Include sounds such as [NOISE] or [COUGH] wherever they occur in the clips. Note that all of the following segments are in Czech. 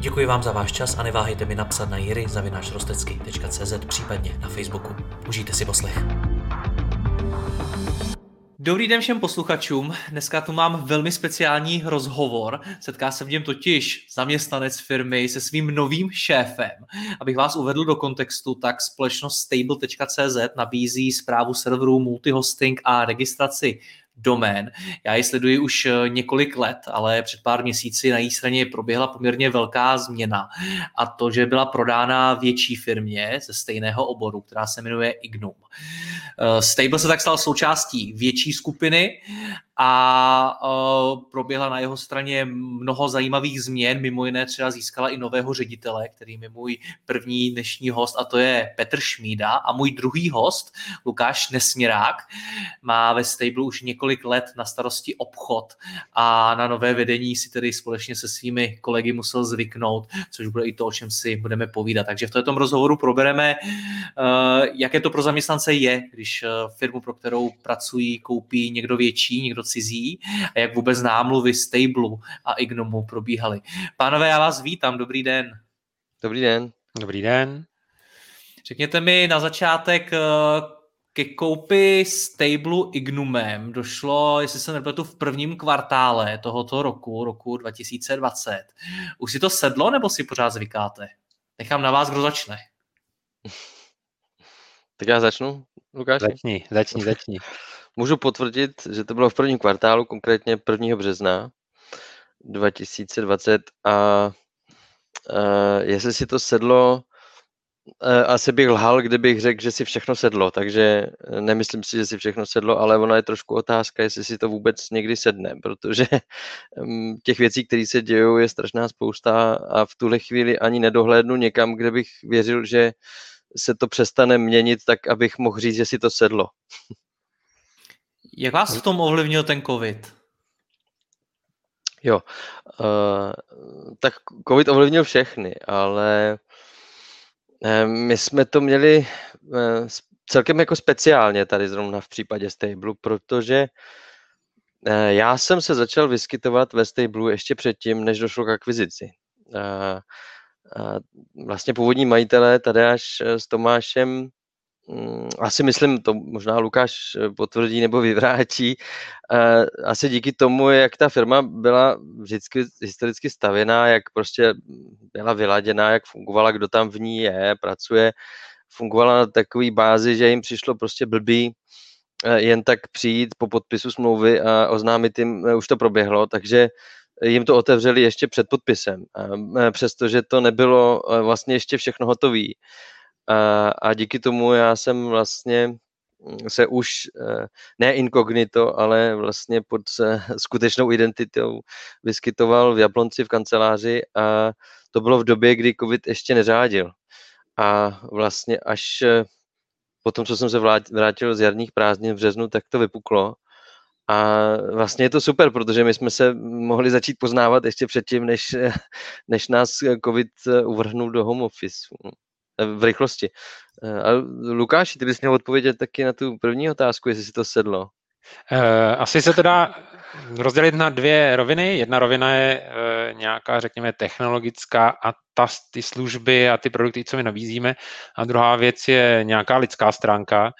Děkuji vám za váš čas a neváhejte mi napsat na jiry.rostecky.cz případně na Facebooku. Užijte si poslech. Dobrý den všem posluchačům. Dneska tu mám velmi speciální rozhovor. Setká se v něm totiž zaměstnanec firmy se svým novým šéfem. Abych vás uvedl do kontextu, tak společnost stable.cz nabízí zprávu serverů, multihosting a registraci domén. Já ji sleduji už eh, několik let, ale před pár měsíci na její straně proběhla poměrně velká změna a to, že byla prodána větší firmě ze stejného oboru, která se jmenuje Ignum. Eh, Stable se tak stal součástí větší skupiny a uh, proběhla na jeho straně mnoho zajímavých změn, mimo jiné třeba získala i nového ředitele, kterým je můj první dnešní host a to je Petr Šmída a můj druhý host, Lukáš Nesměrák, má ve Stable už několik let na starosti obchod a na nové vedení si tedy společně se svými kolegy musel zvyknout, což bude i to, o čem si budeme povídat. Takže v tomto rozhovoru probereme, uh, jaké to pro zaměstnance je, když uh, firmu, pro kterou pracují, koupí někdo větší, někdo cizí a jak vůbec námluvy Stable a Ignomu probíhaly. Pánové, já vás vítám, dobrý den. Dobrý den. Dobrý den. Řekněte mi na začátek, eh, ke koupi Stable Ignumem došlo, jestli se nepletu, v prvním kvartále tohoto roku, roku 2020. Už si to sedlo, nebo si pořád zvykáte? Nechám na vás, kdo začne. [LAUGHS] Tak já začnu, Lukáš? Začni, začni, začni. [LAUGHS] Můžu potvrdit, že to bylo v prvním kvartálu, konkrétně 1. března 2020 a, a jestli si to sedlo, asi bych lhal, kdybych řekl, že si všechno sedlo, takže nemyslím si, že si všechno sedlo, ale ona je trošku otázka, jestli si to vůbec někdy sedne, protože těch věcí, které se dějou, je strašná spousta a v tuhle chvíli ani nedohlédnu někam, kde bych věřil, že se to přestane měnit tak, abych mohl říct, že si to sedlo. Jak vás v tom ovlivnil ten COVID? Jo, uh, tak COVID ovlivnil všechny, ale uh, my jsme to měli uh, celkem jako speciálně tady zrovna v případě Stable, protože já jsem se začal vyskytovat ve Stable ještě předtím, než došlo k akvizici. Uh, vlastně původní majitelé Tadeáš s Tomášem Mm, asi myslím, to možná Lukáš eh, potvrdí nebo vyvrátí, eh, asi díky tomu, jak ta firma byla vždycky historicky stavěná, jak prostě byla vyladěná, jak fungovala, kdo tam v ní je, pracuje, fungovala na takové bázi, že jim přišlo prostě blbý eh, jen tak přijít po podpisu smlouvy a oznámit jim, už to proběhlo, takže jim to otevřeli ještě před podpisem, přestože to nebylo vlastně ještě všechno hotové a, a díky tomu já jsem vlastně mm, se už eh, ne inkognito, ale vlastně pod [LAUGHS] skutečnou identitou vyskytoval v Jablonci v kanceláři a to bylo v době, kdy covid ještě neřádil. A vlastně až po tom, co jsem se vrátil z jarních prázdnin v březnu, tak to vypuklo. A vlastně je to super, protože my jsme se mohli začít poznávat ještě předtím, než, než nás covid uvrhnul do home office v rychlosti. A Lukáši, ty bys měl odpovědět taky na tu první otázku, jestli si to sedlo. Eh, asi se to dá rozdělit na dvě roviny. Jedna rovina je eh, nějaká, řekněme, technologická a ta, ty služby a ty produkty, co my nabízíme. A druhá věc je nějaká lidská stránka.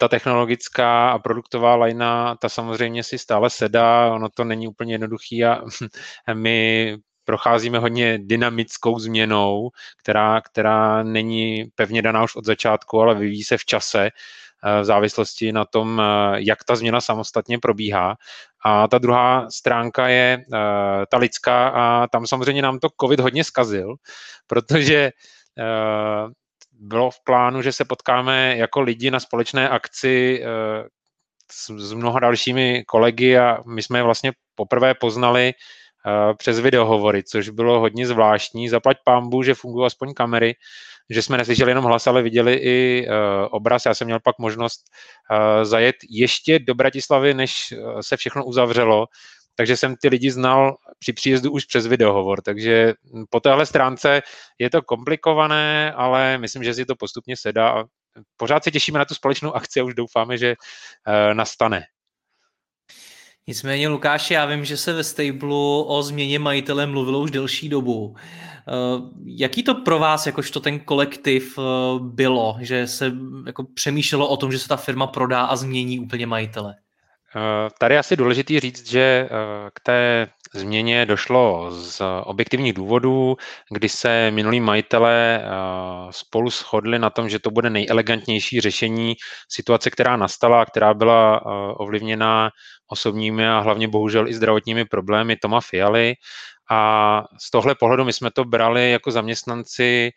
Ta technologická a produktová lajna, ta samozřejmě si stále sedá, ono to není úplně jednoduchý a [LAUGHS] my procházíme hodně dynamickou změnou, která, která není pevně daná už od začátku, ale vyvíjí se v čase v závislosti na tom, eh, jak ta změna samostatně probíhá. A ta druhá stránka je eh, ta lidská a tam samozřejmě nám to COVID hodně zkazil, protože bylo v plánu, že se potkáme jako lidi na společné akci s, s mnoha dalšími kolegy a my jsme je vlastně poprvé poznali přes videohovory, což bylo hodně zvláštní. Zaplať pámbu, že fungují aspoň kamery, že jsme neslyšeli jenom hlas, ale viděli i obraz. Já jsem měl pak možnost zajet ještě do Bratislavy, než se všechno uzavřelo, takže jsem ty lidi znal při příjezdu už přes videohovor, takže po téhle stránce je to komplikované, ale myslím, že si to postupně sedá pořád se těšíme na tu společnou akci a už doufáme, že nastane. Nicméně, Lukáši, já vím, že se ve Stablu o změně majitele mluvilo už delší dobu. Eh, jaký to pro vás, jakožto ten kolektiv, eh, bylo, že se jako přemýšlelo o tom, že se ta firma prodá a změní úplně majitele? Eh, tady je asi důležitý říct, že eh, k té změně došlo z objektivních důvodů, kdy se minulí majitelé eh, spolu shodli na tom, že to bude nejelegantnější řešení situace, která nastala, která byla ovlivněna osobními a hlavně bohužel i zdravotními problémy Toma Fialy. A z tohle pohledu my jsme to brali jako zaměstnanci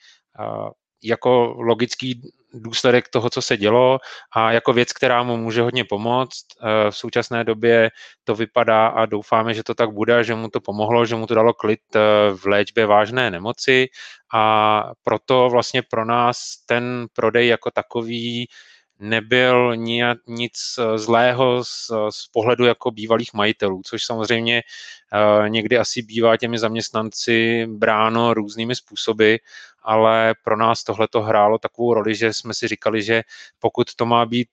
jako logický důsledek toho, co se dělo a jako věc, která mu může hodně pomoct. Eh, v současné době to vypadá a doufáme, že to tak bude, že mu to pomohlo, že mu to dalo klid eh, v léčbě vážné nemoci a proto vlastně pro nás ten prodej jako takový nebyl nic eh, zlého z, z pohledu jako bývalých majitelů, což samozřejmě uh, někdy asi bývá těmi zaměstnanci bráno různými způsoby, ale pro nás tohle to hrálo takovou roli, že jsme si říkali, že pokud to má být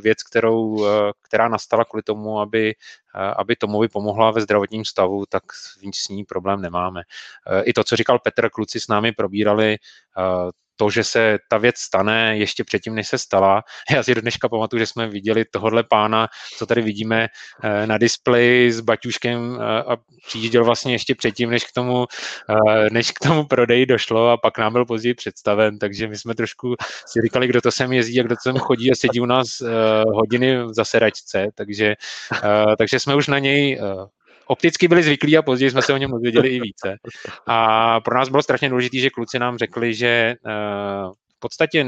věc, kterou, která nastala kvůli tomu, aby, aby Tomovi pomohla ve zdravotním stavu, tak s ní problém nemáme. I to, co říkal Petr, kluci s námi probírali to, že se ta věc stane ještě předtím, než se stala. [LAUGHS] Já si do dneška pamatuju, že jsme viděli tohohle pána, co tady vidíme eh, na displeji s baťuškem eh, a přijížděl vlastně ještě předtím, než k tomu, eh, než k tomu prodeji došlo a pak nám byl později představen, takže my jsme trošku si říkali, kdo to sem jezdí a kdo to sem chodí a sedí u nás hodiny v zasedačce, takže, takže jsme už na něj opticky byli zvyklí a později jsme se o něm dozvěděli i více. A pro nás bylo strašně důležité, že kluci nám řekli, že uh, v podstatě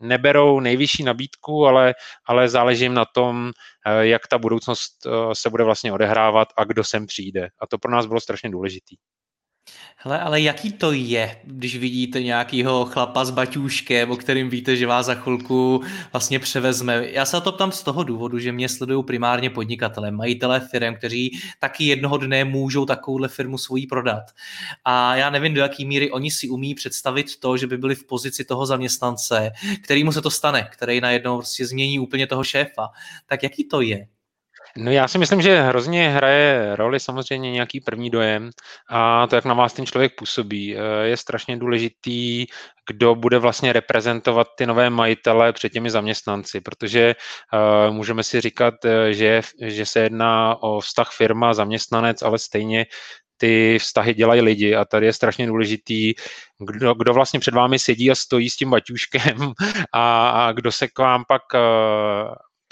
neberou nejvyšší nabídku, ale, ale záleží jim na tom, uh, jak ta budoucnost uh, se bude vlastně odehrávat a kdo sem přijde. A to pro nás bylo strašně důležité. Hele, ale jaký to je, když vidíte nějakýho chlapa s baťůškem, o kterým víte, že vás za chvilku vlastně převezme? Já se to ptám z toho důvodu, že mě sledují primárně podnikatele, majitelé firm, kteří taky jednoho dne můžou takovouhle firmu svojí prodat. A já nevím, do jaký míry oni si umí představit to, že by byli v pozici toho zaměstnance, kterýmu se to stane, který najednou prostě změní úplně toho šéfa. Tak jaký to je? No já si myslím, že hrozně hraje roli samozřejmě nějaký první dojem a to, jak na vás ten člověk působí. Eh, je strašně důležitý, kdo bude vlastně reprezentovat ty nové majitele před těmi zaměstnanci, protože uh, můžeme si říkat, eh, že, že se jedná o vztah firma, zaměstnanec, ale stejně ty vztahy dělají lidi a tady je strašně důležitý, kdo, kdo vlastně před vámi sedí a stojí s tím baťuškem [LAUGHS] a, a kdo se k vám pak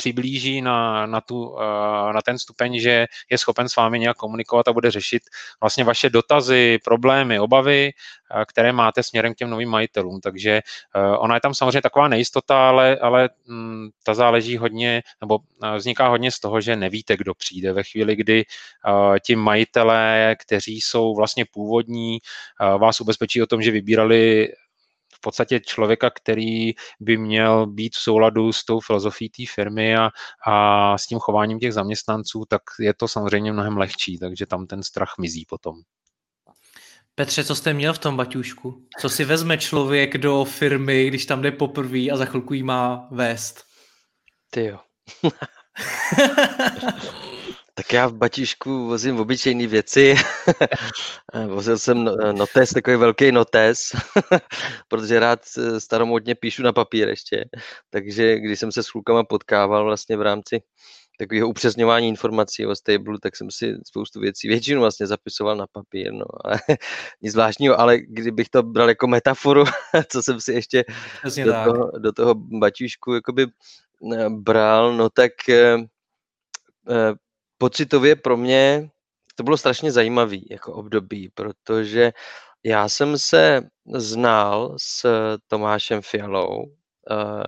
přiblíží na, na, tu, eh, na ten stupeň, že je schopen s vámi nějak komunikovat a bude řešit vlastně vaše dotazy, problémy, obavy, eh, které máte směrem k těm novým majitelům. Takže eh, ona je tam samozřejmě taková nejistota, ale, ale mm, ta záleží hodně, nebo vzniká hodně z toho, že nevíte, kdo přijde ve chvíli, kdy ti majitelé, kteří jsou vlastně původní, vás ubezpečí o tom, že vybírali podstatě člověka, který by měl být v souladu s tou filozofií té firmy a, a s tím chováním těch zaměstnanců, tak je to samozřejmě mnohem lehčí, takže tam ten strach mizí potom. Petře, co jste měl v tom baťušku? Co si vezme člověk do firmy, když tam jde poprvé a za chvilku jí má vést? Ty jo. [LAUGHS] Tak já v batíšku vozím obyčejné věci. [LAUGHS] Vozil jsem no, notes, takový velký notes, [LAUGHS] protože rád staromodně píšu na papír ještě. Takže když jsem se s klukama potkával vlastně v rámci takového upřesňování informací o stable, tak jsem si spoustu věcí, většinu vlastně zapisoval na papír, no, ale [LAUGHS] nic zvláštního, ale kdybych to bral jako metaforu, co jsem si ještě do toho, do toho batíšku jakoby eh, bral, no tak eh, eh, pocitově pro mě to bylo strašně zajímavé jako období, protože já jsem se znal s Tomášem Fialou uh,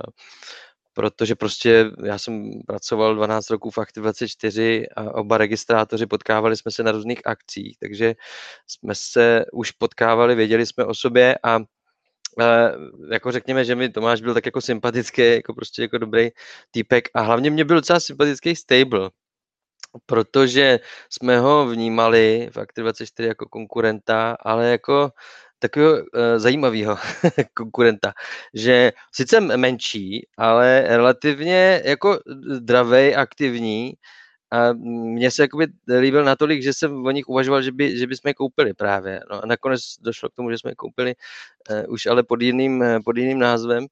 protože prostě já jsem pracoval 12 roků v Aktiv 24 a oba registrátoři potkávali jsme se na různých akcích, takže jsme se už potkávali, věděli jsme o sobě a jako řekněme, že mi Tomáš byl tak jako sympatický, jako prostě jako dobrý týpek a hlavně mě byl docela sympatický stable, protože jsme ho vnímali v Active 24 jako konkurenta, ale jako takového uh, zajímavého [LAUGHS] konkurenta, že sice menší, ale relativně jako zdravý, aktivní a mně se jakoby líbil natolik, že jsem o nich uvažoval, že, by, že bychom je koupili právě. No a nakonec došlo k tomu, že jsme je koupili uh, už ale pod jiným, pod jiným názvem.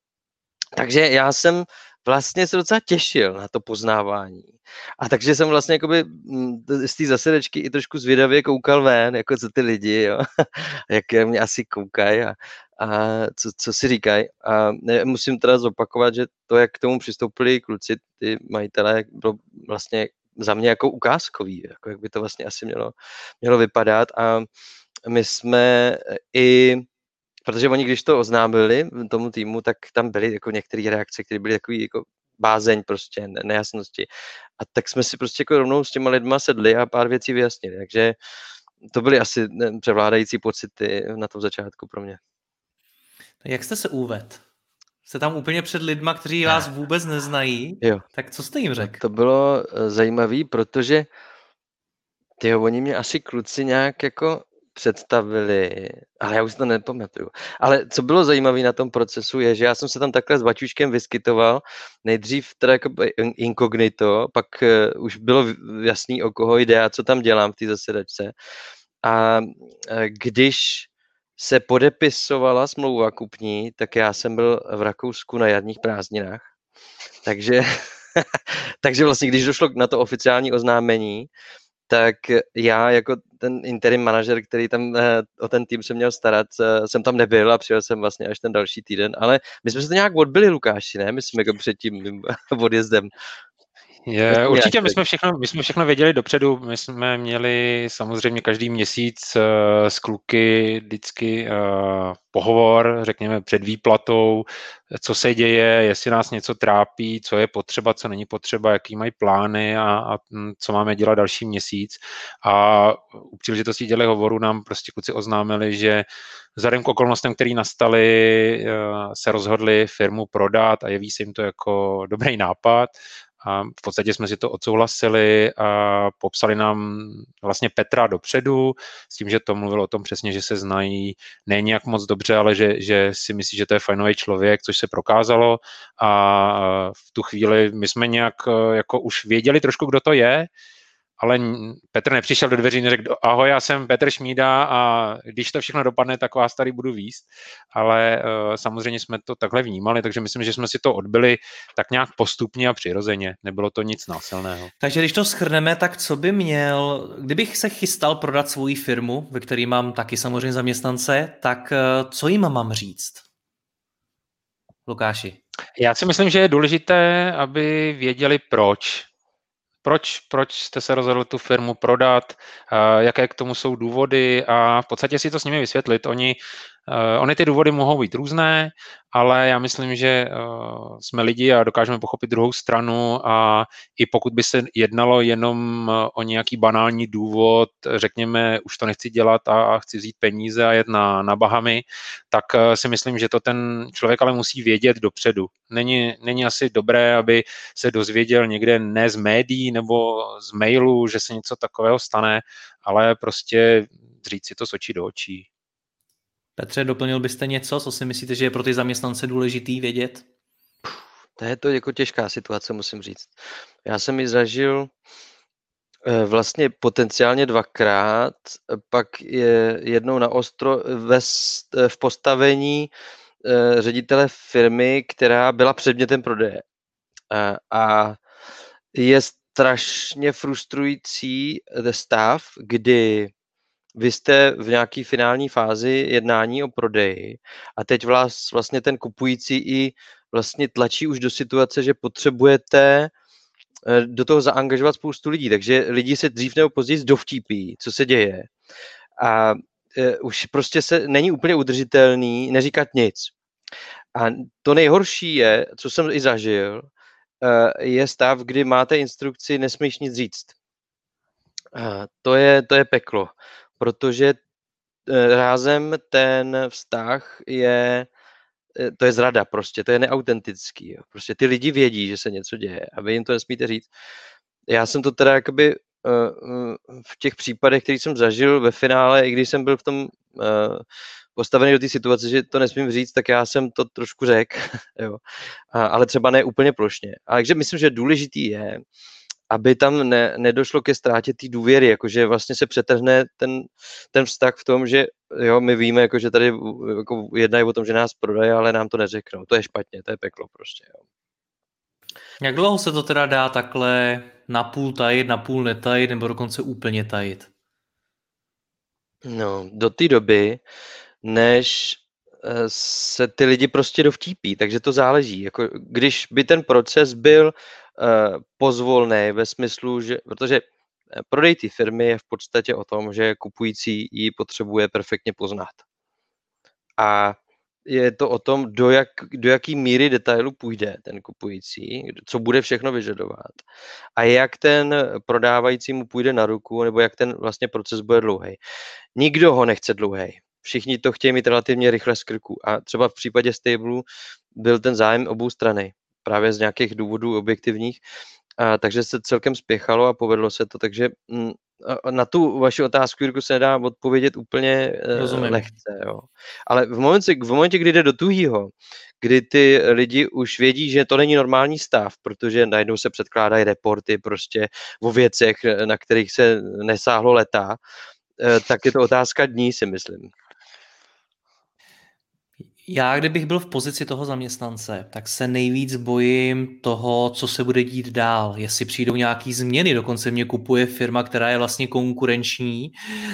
Takže já jsem vlastně se docela těšil na to poznávání. A takže jsem vlastně jakoby mm, z té zasedečky i trošku zvědavě koukal ven, jako co ty lidi, jo, [LAUGHS] jak mě asi koukají a, a co, co si říkají. A ne, musím teda zopakovat, že to, jak k tomu přistoupili kluci, ty majitelé, bylo vlastně za mě jako ukázkový, jako jak by to vlastně asi mělo, mělo vypadat. A my jsme i protože oni, když to oznámili tomu týmu, tak tam byly jako některé reakce, které byly takový jako bázeň prostě, nejasnosti. A tak jsme si prostě jako rovnou s těma lidma sedli a pár věcí vyjasnili. Takže to byly asi převládající pocity na tom začátku pro mě. Jak jste se uved? Jste tam úplně před lidma, kteří vás vůbec neznají? Jo. Tak co jste jim řekl? To bylo eh, zajímavé, protože tyjo, oni mě asi kluci nějak jako představili, ale já už to nepamatuju. Ale co bylo zajímavé na tom procesu je, že já jsem se tam takhle s Baťuškem vyskytoval, nejdřív teda jako inkognito, pak uh, už bylo jasný, o koho jde a co tam dělám v té zasedačce. A uh, když se podepisovala smlouva kupní, tak já jsem byl v Rakousku na jarních prázdninách. Takže, [LAUGHS] takže vlastně, když došlo na to oficiální oznámení, tak já jako ten interim manažer, který tam eh, o ten tým se měl starat, eh, jsem tam nebyl a přijel jsem vlastně až ten další týden, ale my jsme se to nějak odbyli, Lukáši, ne? My jsme jako před tím [LAUGHS] odjezdem. Je, určitě, my jsme, všechno, my jsme všechno věděli dopředu, my jsme měli samozřejmě každý měsíc uh, s kluky vždycky uh, pohovor, řekněme před výplatou, co se děje, jestli nás něco trápí, co je potřeba, co není potřeba, jaký mají plány a, a hm, co máme dělat další měsíc. A u příležitosti dělej hovoru nám prostě kluci oznámili, že vzhledem k okolnostem, které nastaly, uh, se rozhodli firmu prodat a jeví se jim to jako dobrý nápad a v podstatě jsme si to odsouhlasili a popsali nám vlastně Petra dopředu, s tím, že to mluvil o tom přesně, že se znají ne nějak moc dobře, ale že, že si myslí, že to je fajnový člověk, což se prokázalo. A v tu chvíli my jsme nějak jako už věděli trošku, kdo to je, ale Petr nepřišel do dveří, neřekl, ahoj, já jsem Petr Šmída a když to všechno dopadne, tak vás tady budu výst. Ale uh, samozřejmě jsme to takhle vnímali, takže myslím, že jsme si to odbyli tak nějak postupně a přirozeně. Nebylo to nic násilného. Takže když to schrneme, tak co by měl, kdybych se chystal prodat svoji firmu, ve které mám taky samozřejmě zaměstnance, tak uh, co jim mám říct? Lukáši. Já si myslím, že je důležité, aby věděli proč proč, proč jste se rozhodli tu firmu prodat, jaké k tomu jsou důvody a v podstatě si to s nimi vysvětlit. Oni Uh, ony ty důvody mohou být různé, ale já myslím, že uh, jsme lidi a dokážeme pochopit druhou stranu a i pokud by se jednalo jenom uh, o nějaký banální důvod, řekněme, už to nechci dělat a, a chci vzít peníze a jet na, na Bahamy, tak uh, si myslím, že to ten člověk ale musí vědět dopředu. Není, není asi dobré, aby se dozvěděl někde ne z médií nebo z mailu, že se něco takového stane, ale prostě říct si to z očí do očí. Petře, doplnil byste něco, co si myslíte, že je pro ty zaměstnance důležitý vědět? To je to jako těžká situace, musím říct. Já jsem ji zažil eh, vlastně potenciálně dvakrát, pak je jednou na ostro ve, eh, v postavení eh, ředitele firmy, která byla předmětem prodeje. A je strašně frustrující stav, kdy vy jste v nějaké finální fázi jednání o prodeji a teď vás vlastně ten kupující i vlastně tlačí už do situace, že potřebujete eh, do toho zaangažovat spoustu lidí, takže lidi se dřív nebo později dovtípí, co se děje. A uh, už prostě se není úplně udržitelný neříkat nic. A to nejhorší je, co jsem i zažil, je stav, kdy máte instrukci, nesmíš nic říct. To je, to je peklo, protože rázem ten vztah je Eh, to je zrada prostě, to je neautentický. Jo. Prostě ty lidi vědí, že se něco děje a vy jim to nesmíte říct. Já jsem to teda jakoby uh, v těch případech, který jsem zažil ve finále, i když jsem byl v tom postavený do té situace, že to nesmím říct, tak já jsem to trošku řekl, [LAUGHS] ale třeba ne úplně plošně. A takže myslím, že důležitý je, aby tam ne, nedošlo ke ztrátě té důvěry, jakože vlastně se přetrhne ten, ten vztah v tom, že jo, my víme, jako, že tady jako jednají o tom, že nás prodají, ale nám to neřeknou. To je špatně, to je peklo prostě. Jo. Jak dlouho se to teda dá takhle na půl tajit, na půl netajit, nebo dokonce úplně tajit? No, do té doby, než eh, se ty lidi prostě dovtípí, takže to záleží. Jako, když by ten proces byl pozvolný ve smyslu, že, protože Eh, prodej té firmy je v podstatě o tom, že kupující ji potřebuje perfektně poznat. A je to o tom, do, jak, do jaký míry detailu půjde ten kupující, co bude všechno vyžadovat a jak ten prodávající mu půjde na ruku, nebo jak ten vlastně proces bude dlouhý. Nikdo ho nechce dlouhý. Všichni to chtějí mít relativně rychle z krku. A třeba v případě Stable byl ten zájem obou strany. Právě z nějakých důvodů objektivních a, takže se celkem spěchalo a povedlo se to, takže m, mm, na tu vaši otázku, Jirku, se nedá odpovědět úplně eh, Rozumím. lehce. Jo. Ale v momentě, v momentě, kdy jde do tuhýho, kdy ty lidi už vědí, že to není normální stav, protože najednou se předkládají reporty prostě o věcech, na kterých se nesáhlo leta, eh, tak je to otázka dní, si myslím. Já, kdybych byl v pozici toho zaměstnance, tak se nejvíc bojím toho, co se bude dít dál. Jestli přijdou nějaké změny, dokonce mě kupuje firma, která je vlastně konkurenční,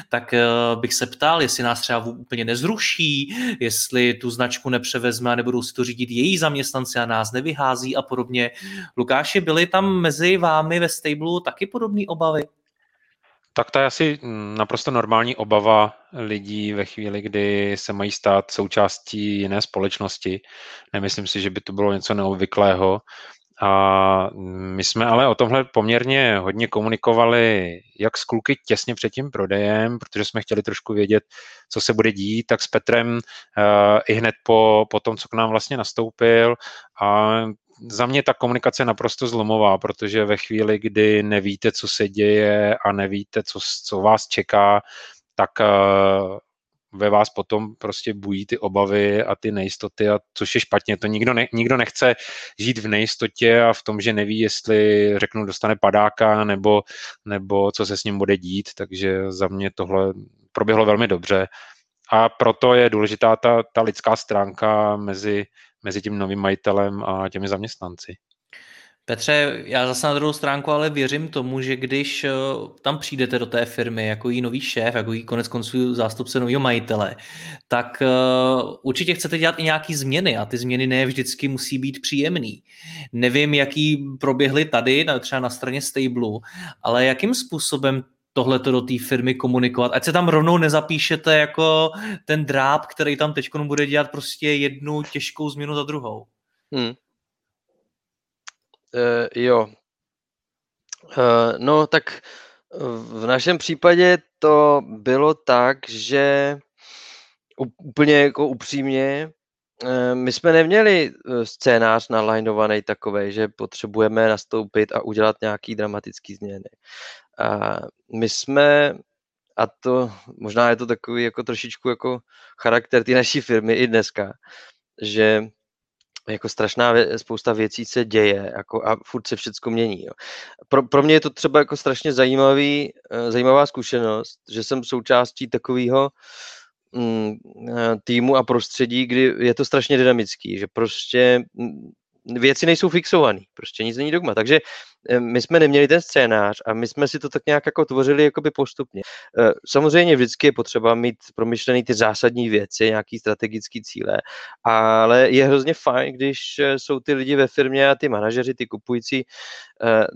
tak eh, bych se ptal, jestli nás třeba úplně nezruší, jestli tu značku nepřevezme a nebudou si to řídit její zaměstnanci a nás nevyhází a podobně. Lukáši, byly tam mezi vámi ve Stable taky podobné obavy? Tak to je asi naprosto normální obava lidí ve chvíli, kdy se mají stát součástí jiné společnosti. Nemyslím si, že by to bylo něco neobvyklého. A my jsme ale o tomhle poměrně hodně komunikovali jak s kluky těsně před tím prodejem, protože jsme chtěli trošku vědět, co se bude dít, tak s Petrem uh, i hned po, po tom, co k nám vlastně nastoupil. A za mě ta komunikace je naprosto zlomová, protože ve chvíli, kdy nevíte, co se děje a nevíte, co, co vás čeká, tak uh, ve vás potom prostě bují ty obavy a ty nejistoty, a což je špatně. To nikdo, ne, nikdo nechce žít v nejistotě a v tom, že neví, jestli řeknu, dostane padáka nebo, nebo co se s ním bude dít, takže za mě tohle proběhlo velmi dobře. A proto je důležitá ta, ta lidská stránka mezi, mezi tím novým majitelem a těmi zaměstnanci. Petře, já zase na druhou stránku ale věřím tomu, že když eh, tam přijdete do té firmy jako jí nový šéf, jako jí konec konců zástupce nového majitele, tak uh, určitě chcete dělat i nějaké změny a ty změny ne vždycky musí být příjemný. Nevím, jaký proběhly tady, třeba na straně Stable, ale jakým způsobem tohleto do té firmy komunikovat, ať se tam rovnou nezapíšete jako ten dráb, který tam teď bude dělat prostě jednu těžkou změnu za druhou. Hmm. Uh, jo. Uh, no tak v našem případě to bylo tak, že úplně jako upřímně, my jsme neměli scénář nalajnovaný takový, že potřebujeme nastoupit a udělat nějaký dramatický změny. A my jsme, a to možná je to takový jako trošičku jako charakter té naší firmy i dneska, že jako strašná vě, spousta věcí se děje jako a furt se všechno mění. Jo. Pro, pro mě je to třeba jako strašně zajímavý, eh, zajímavá zkušenost, že jsem součástí takového mm, eh, týmu a prostředí, kdy je to strašně dynamický, že prostě mm, věci nejsou fixované, prostě nic není dogma. Takže eh, my jsme neměli ten scénář a my jsme si to tak nějak jako tvořili jakoby postupně. Eh, samozřejmě vždycky je potřeba mít promyšlený ty zásadní věci, nějaký strategický cíle, ale je hrozně fajn, když eh, jsou ty lidi ve firmě a ty manažeři, ty kupující,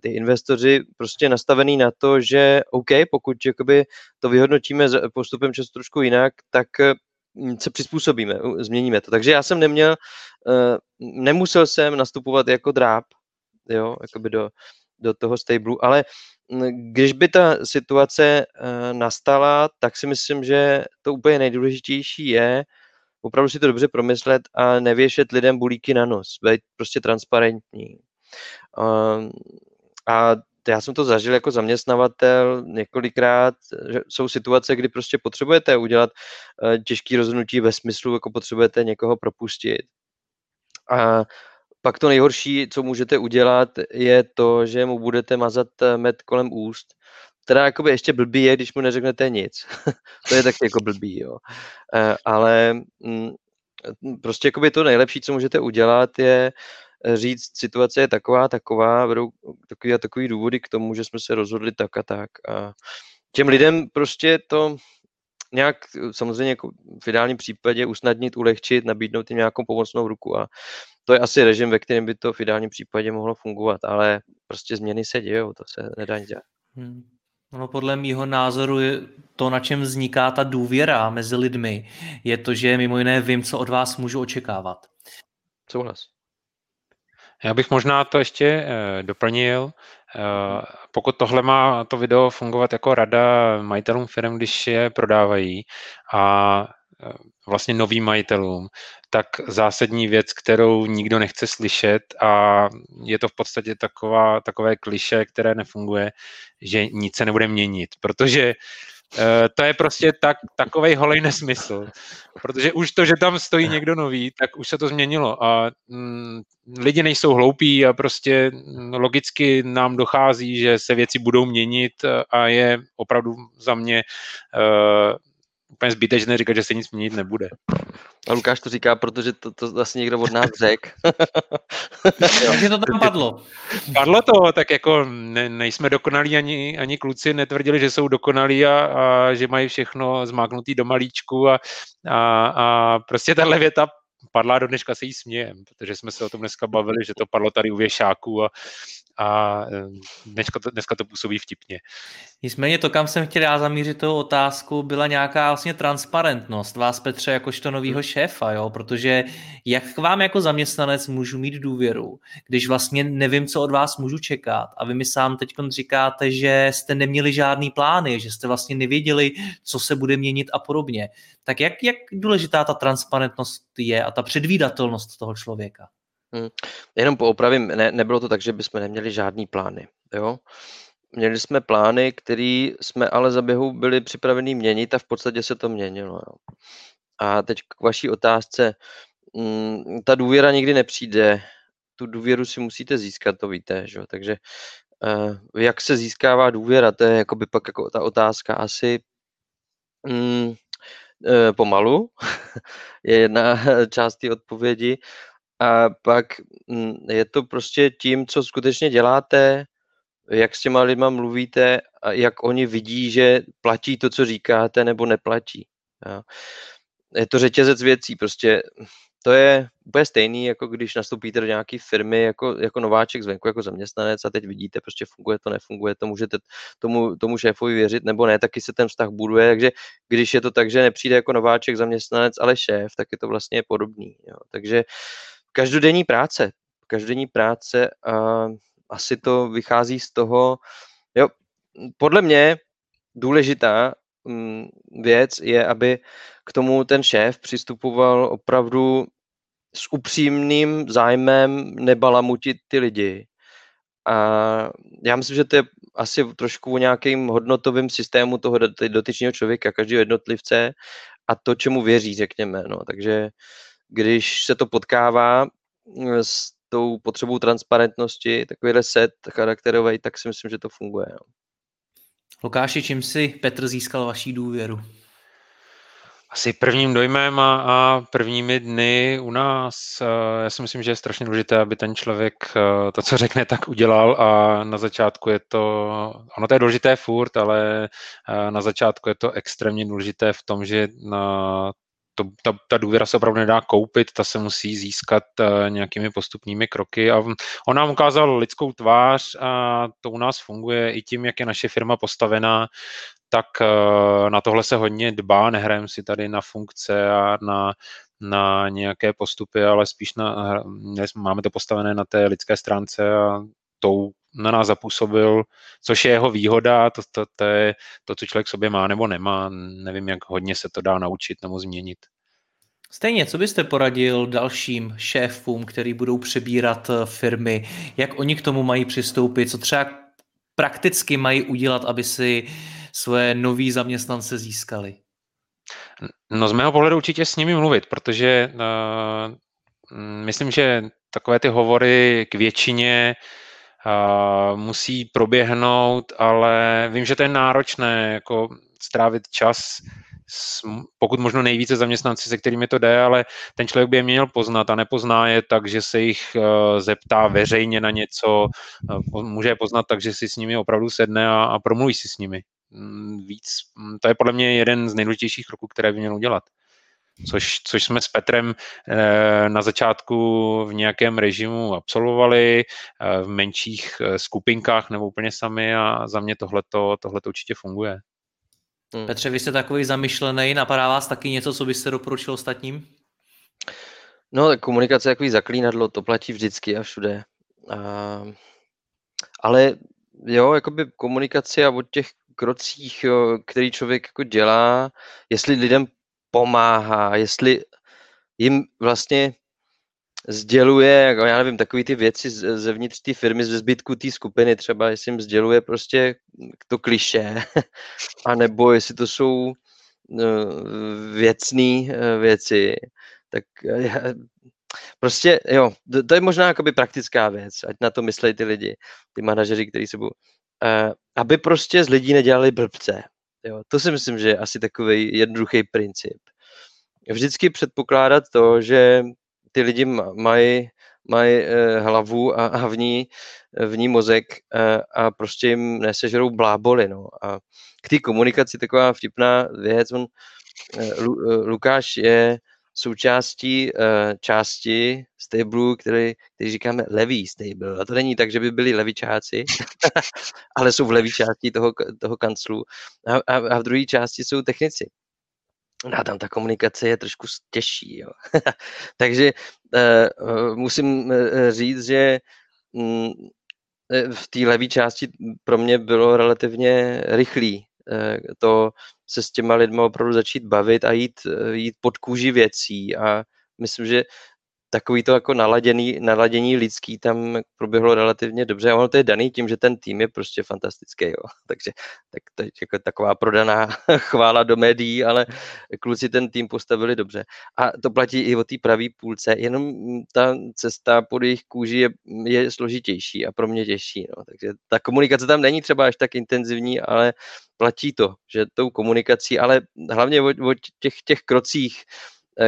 ty investoři prostě nastavený na to, že OK, pokud jakoby to vyhodnotíme postupem času trošku jinak, tak se přizpůsobíme, změníme to. Takže já jsem neměl, nemusel jsem nastupovat jako dráb, jo, jakoby do, do toho stablu, ale když by ta situace nastala, tak si myslím, že to úplně nejdůležitější je opravdu si to dobře promyslet a nevěšet lidem bulíky na nos, být prostě transparentní. A já jsem to zažil jako zaměstnavatel několikrát, že jsou situace, kdy prostě potřebujete udělat eh, těžké rozhodnutí ve smyslu, jako potřebujete někoho propustit. A pak to nejhorší, co můžete udělat, je to, že mu budete mazat eh, med kolem úst. Teda jakoby ještě blbý je, když mu neřeknete nic. [LAUGHS] to je taky jako blbý, jo. Eh, ale mm, prostě jakoby to nejlepší, co můžete udělat, je říct, situace je taková, taková, vedou takový a takový důvody k tomu, že jsme se rozhodli tak a tak. A těm lidem prostě to nějak samozřejmě jako v ideálním případě usnadnit, ulehčit, nabídnout jim nějakou pomocnou ruku a to je asi režim, ve kterém by to v ideálním případě mohlo fungovat, ale prostě změny se dějou, to se nedá dělat. Hmm. No, podle mýho názoru je to, na čem vzniká ta důvěra mezi lidmi, je to, že mimo jiné vím, co od vás můžu očekávat. Souhlas. Já bych možná to ještě eh, doplnil. Eh, pokud tohle má to video fungovat jako rada majitelům firm, když je prodávají a eh, vlastně novým majitelům, tak zásadní věc, kterou nikdo nechce slyšet a je to v podstatě taková, takové kliše, které nefunguje, že nic se nebude měnit, protože to je prostě tak, takovej holej nesmysl. Protože už to, že tam stojí někdo nový, tak už se to změnilo a mm, lidi nejsou hloupí a prostě mm, logicky nám dochází, že se věci budou měnit a je opravdu za mě uh, úplně zbytečné říkat, že se nic měnit nebude. A Lukáš to říká, protože to, to asi někdo od nás řekl. [LAUGHS] Takže to tam padlo. Padlo to, tak jako ne, nejsme dokonalí, ani, ani kluci netvrdili, že jsou dokonalí a, a že mají všechno zmáknutý do malíčku a, a, a prostě tahle věta padla do dneška se jí smějem, protože jsme se o tom dneska bavili, že to padlo tady u věšáků a, a dneska to, dneska to působí vtipně. Nicméně to, kam jsem chtěl já zamířit tou otázku, byla nějaká vlastně transparentnost vás, Petře, jakožto novýho hmm. šéfa, jo? protože jak k vám jako zaměstnanec můžu mít důvěru, když vlastně nevím, co od vás můžu čekat a vy mi sám teď říkáte, že jste neměli žádný plány, že jste vlastně nevěděli, co se bude měnit a podobně. Tak jak, jak důležitá ta transparentnost je a ta předvídatelnost toho člověka? Hmm. Jenom poopravím, ne, nebylo to tak, že bychom neměli žádný plány. Jo? Měli jsme plány, které jsme ale za běhu byli připraveni měnit a v podstatě se to měnilo. Jo? A teď k vaší otázce. Mm, ta důvěra nikdy nepřijde. Tu důvěru si musíte získat, to víte. Že? Takže uh, jak se získává důvěra, to je jako by pak jako ta otázka asi mm, uh, pomalu, [LAUGHS] je jedna část té odpovědi. A pak mm, je to prostě tím, co skutečně děláte, jak s těma lidma mluvíte a jak oni vidí, že platí to, co říkáte, nebo neplatí. Jo. Je to řetězec věcí, prostě to je úplně stejný, jako když nastoupíte do nějaké firmy jako, jako nováček zvenku, jako zaměstnanec a teď vidíte, prostě funguje to, nefunguje to, můžete tomu, tomu šéfovi věřit nebo ne, taky se ten vztah buduje, takže když je to tak, že nepřijde jako nováček zaměstnanec, ale šéf, tak je to vlastně podobný. Jo. Takže každodenní práce, každodenní práce a asi to vychází z toho, jo, podle mě důležitá mm, věc je, aby k tomu ten šéf přistupoval opravdu s upřímným zájmem nebalamutit ty lidi. A já myslím, že to je asi trošku o nějakým hodnotovým systému toho dotyčného člověka, každého jednotlivce a to, čemu věří, řekněme. No. Takže když se to potkává eh, s tou potřebou transparentnosti, takovýhle set charakterový, tak si myslím, že to funguje. Jo. Lukáši, čím si Petr získal vaší důvěru? Asi prvním dojmem a, a prvními dny u nás. Eh, já si myslím, že je strašně důležité, aby ten člověk eh, to, co řekne, tak udělal a na začátku je to, ono to je důležité furt, ale na začátku je to extrémně důležité v tom, že na to, ta, ta důvěra se opravdu nedá koupit, ta se musí získat uh, nějakými postupnými kroky. A on nám ukázal lidskou tvář a to u nás funguje i tím, jak je naše firma postavená, tak uh, na tohle se hodně dbá, nehrajeme si tady na funkce a na, na nějaké postupy, ale spíš na, máme to postavené na té lidské stránce a tou na nás zapůsobil, což je jeho výhoda, to, to, to je to, co člověk sobě má nebo nemá. Nevím, jak hodně se to dá naučit nebo změnit. Stejně, co byste poradil dalším šéfům, který budou přebírat eh, firmy, jak oni k tomu mají přistoupit, co třeba prakticky mají udělat, aby si svoje nový zaměstnance získali? No z mého pohledu určitě s nimi mluvit, protože uh, myslím, že takové ty hovory k většině uh, musí proběhnout, ale vím, že to je náročné, jako strávit čas s, pokud možno nejvíce zaměstnanci, se kterými to jde, ale ten člověk by je měl poznat a nepozná je tak, že se jich uh, zeptá veřejně na něco, uh, může je poznat tak, že si s nimi opravdu sedne a, a promluví si s nimi. Mm, víc, mm, to je podle mě jeden z nejdůležitějších kroků, které by měl udělat. Což, což jsme s Petrem eh, na začátku v nějakém režimu absolvovali, eh, v menších eh, skupinkách nebo úplně sami a za mě tohleto, tohleto určitě funguje. Hmm. Petře, vy jste takový zamyšlený, napadá vás taky něco, co byste doporučil ostatním? No, tak komunikace je takový zaklínadlo, to platí vždycky a všude. A, ale jo, jakoby komunikace a o těch krocích, jo, který člověk jako dělá, jestli lidem pomáhá, jestli jim vlastně sděluje, jako já nevím, takové ty věci zevnitř té firmy, ze zbytku té skupiny třeba, jestli jim sděluje prostě to kliše, [LAUGHS] anebo jestli to jsou no, věcné eh, věci, tak prostě jo, to je možná jakoby praktická věc, ať na to myslejí ty lidi, ty manažeři, kteří se budou, uh, aby prostě z lidí nedělali blbce. Jo, to si myslím, že je asi takový jednoduchý princip. Vždycky předpokládat to, že ty lidi mají mají eh, hlavu a, a v, ní, v ní mozek a, eh, a prostě jim nesežerou bláboli. No. A k té komunikaci taková vtipná věc, on, eh, Lukáš je součástí uh, části stable, který, který říkáme levý stable. A to není tak, že by byli levičáci, [LAUGHS] ale jsou v levý části toho, toho kanclu. A, a, a v druhé části jsou technici. No a tam ta komunikace je trošku těžší. Jo. [LAUGHS] Takže uh, musím říct, že um, v té levé části pro mě bylo relativně rychlý to se s těma lidma opravdu začít bavit a jít, jít pod kůži věcí. A myslím, že takový to jako naladěný, naladění lidský tam proběhlo relativně dobře. A ono to je daný tím, že ten tým je prostě fantastický. Jo. [LAUGHS] Takže tak to je jako taková prodaná [LAUGHS] chvála do médií, ale kluci ten tým postavili dobře. A to platí i o té pravé půlce, jenom ta cesta pod jejich kůži je, je složitější a pro mě těžší. No. Takže ta komunikace tam není třeba až tak intenzivní, ale platí to, že tou komunikací, ale hlavně o, o těch, těch krocích,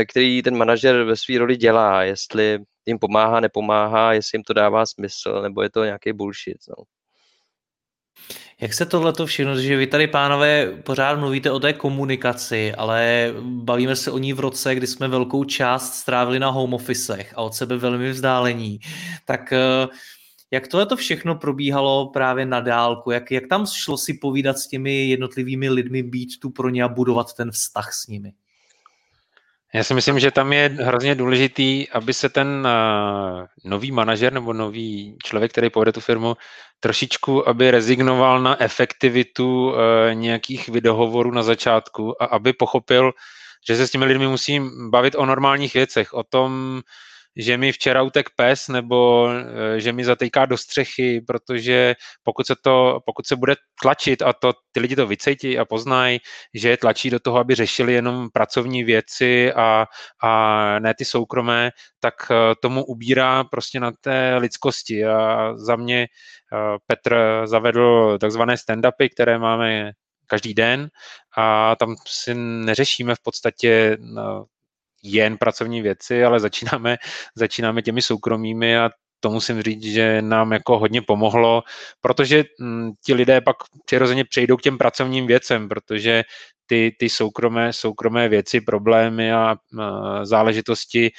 který ten manažer ve své roli dělá, jestli jim pomáhá, nepomáhá, jestli jim to dává smysl, nebo je to nějaký bullshit. No. Jak se tohle všechno, že vy tady, pánové, pořád mluvíte o té komunikaci, ale bavíme se o ní v roce, kdy jsme velkou část strávili na home officech a od sebe velmi vzdálení, tak eh, jak tohle to všechno probíhalo právě na dálku? Jak, jak tam šlo si povídat s těmi jednotlivými lidmi, být tu pro ně a budovat ten vztah s nimi? Já si myslím, že tam je hrozně důležitý, aby se ten uh, nový manažer nebo nový člověk, který povede tu firmu, trošičku, aby rezignoval na efektivitu uh, nějakých videohovorů na začátku a aby pochopil, že se s těmi lidmi musí bavit o normálních věcech, o tom, že mi včera utek pes nebo eh, že mi zatýká do střechy, protože pokud se, to, pokud se bude tlačit a to ty lidi to vycejtí a poznají, že je tlačí do toho, aby řešili jenom pracovní věci a, a ne ty soukromé, tak eh, tomu ubírá prostě na té lidskosti. A za mě eh, Petr zavedl takzvané stand-upy, které máme každý den a tam si neřešíme v podstatě jen pracovní věci, ale začínáme, [LAUGHS] začínáme těmi soukromými a to musím říct, že nám jako hodně pomohlo, protože m, hm, ti lidé pak přirozeně přejdou k těm pracovním věcem, protože ty, ty soukromé, soukromé věci, problémy a, záležitosti,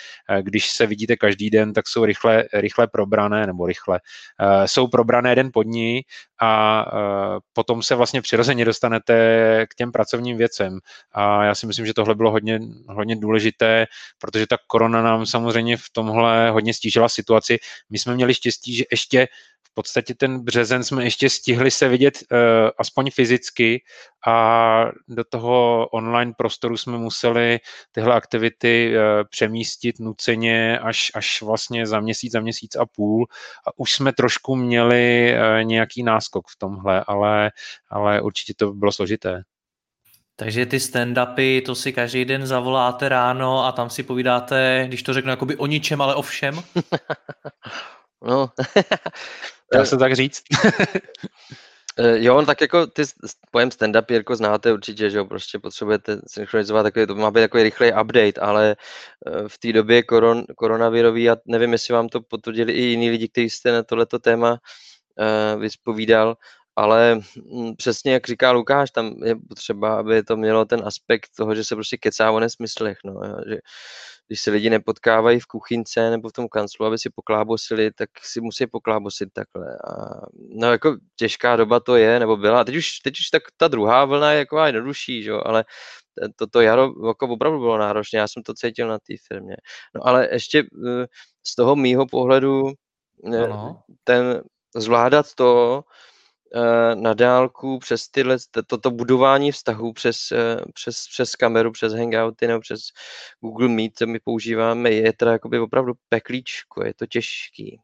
když se vidíte každý den, tak jsou rychle, rychle probrané, nebo rychle, jsou probrané den pod ní a potom se vlastně přirozeně dostanete k těm pracovním věcem. A já si myslím, že tohle bylo hodně, hodně důležité, protože ta korona nám samozřejmě v tomhle hodně stížila situaci. My jsme měli štěstí, že ještě podstatě ten březen jsme ještě stihli se vidět uh, aspoň fyzicky a do toho online prostoru jsme museli tyhle aktivity uh, přemístit nuceně až, až vlastně za měsíc, za měsíc a půl a už jsme trošku měli uh, nějaký náskok v tomhle, ale, ale určitě to bylo složité. Takže ty stand-upy, to si každý den zavoláte ráno a tam si povídáte, když to řeknu, jakoby o ničem, ale o všem? [LAUGHS] no, [LAUGHS] Dá se tak říct? [LAUGHS] Eh, jo, tak jako ty pojem stand-up jako znáte určitě, že jo, prostě potřebujete synchronizovat takový, to má být takový rychlej update, ale eh, v té době koron, koronavirový, a nevím, jestli vám to potvrdili i jiní lidi, kteří jste na tohleto téma uh, vyspovídal, ale mm, přesně jak říká Lukáš, tam je potřeba, aby to mělo ten aspekt toho, že se prostě kecá o nesmyslech, no, že když se lidi nepotkávají v kuchynce nebo v tom kanclu, aby si poklábosili, tak si musí poklábosit takhle. A, no jako těžká doba to je, nebo byla. Teď už, teď už tak ta druhá vlna je jako jednodušší, že? ale to, to jaro jako opravdu bylo náročné, já jsem to cítil na té firmě. No ale ještě eh, z toho mýho pohledu eh, ano. ten zvládat to, na dálku přes tyhle, toto budování vztahů přes, eh, přes, přes kameru, přes Hangouty nebo přes Google Meet, co my používáme, je teda jakoby opravdu peklíčko, je to těžký.